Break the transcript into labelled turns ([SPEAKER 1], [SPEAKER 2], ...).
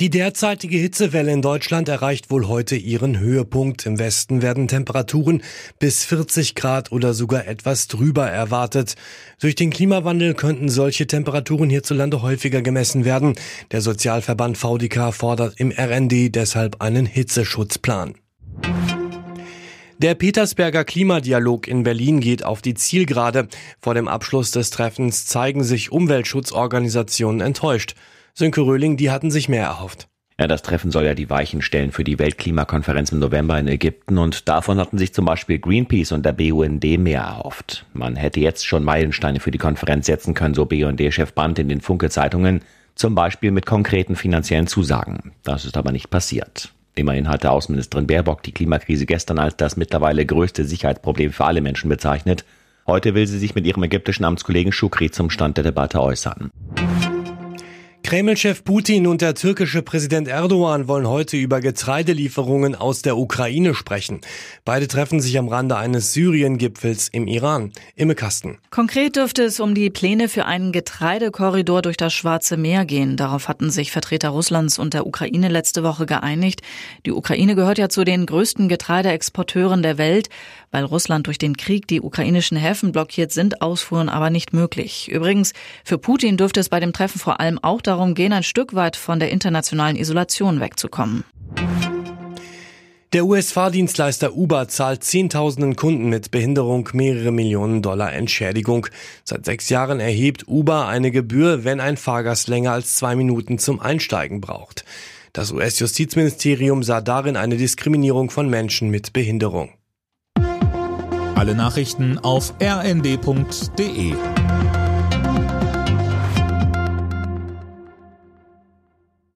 [SPEAKER 1] Die derzeitige Hitzewelle in Deutschland erreicht wohl heute ihren Höhepunkt. Im Westen werden Temperaturen bis 40 Grad oder sogar etwas drüber erwartet. Durch den Klimawandel könnten solche Temperaturen hierzulande häufiger gemessen werden. Der Sozialverband VDK fordert im RND deshalb einen Hitzeschutzplan. Der Petersberger Klimadialog in Berlin geht auf die Zielgerade. Vor dem Abschluss des Treffens zeigen sich Umweltschutzorganisationen enttäuscht. Sönke Röhling, die hatten sich mehr erhofft.
[SPEAKER 2] Ja, das Treffen soll ja die Weichen stellen für die Weltklimakonferenz im November in Ägypten und davon hatten sich zum Beispiel Greenpeace und der BUND mehr erhofft. Man hätte jetzt schon Meilensteine für die Konferenz setzen können, so BUND-Chef Brandt in den Funke-Zeitungen, zum Beispiel mit konkreten finanziellen Zusagen. Das ist aber nicht passiert. Immerhin hatte Außenministerin Baerbock die Klimakrise gestern als das mittlerweile größte Sicherheitsproblem für alle Menschen bezeichnet. Heute will sie sich mit ihrem ägyptischen Amtskollegen Shukri zum Stand der Debatte äußern.
[SPEAKER 1] Kreml-Chef Putin und der türkische Präsident Erdogan wollen heute über Getreidelieferungen aus der Ukraine sprechen. Beide treffen sich am Rande eines Syrien-Gipfels im Iran. Imme Kasten.
[SPEAKER 3] Konkret dürfte es um die Pläne für einen Getreidekorridor durch das Schwarze Meer gehen. Darauf hatten sich Vertreter Russlands und der Ukraine letzte Woche geeinigt. Die Ukraine gehört ja zu den größten Getreideexporteuren der Welt. Weil Russland durch den Krieg die ukrainischen Häfen blockiert, sind Ausfuhren aber nicht möglich. Übrigens, für Putin dürfte es bei dem Treffen vor allem auch darum gehen, ein Stück weit von der internationalen Isolation wegzukommen.
[SPEAKER 1] Der US-Fahrdienstleister Uber zahlt Zehntausenden Kunden mit Behinderung mehrere Millionen Dollar Entschädigung. Seit sechs Jahren erhebt Uber eine Gebühr, wenn ein Fahrgast länger als zwei Minuten zum Einsteigen braucht. Das US-Justizministerium sah darin eine Diskriminierung von Menschen mit Behinderung.
[SPEAKER 4] Alle Nachrichten auf rnd.de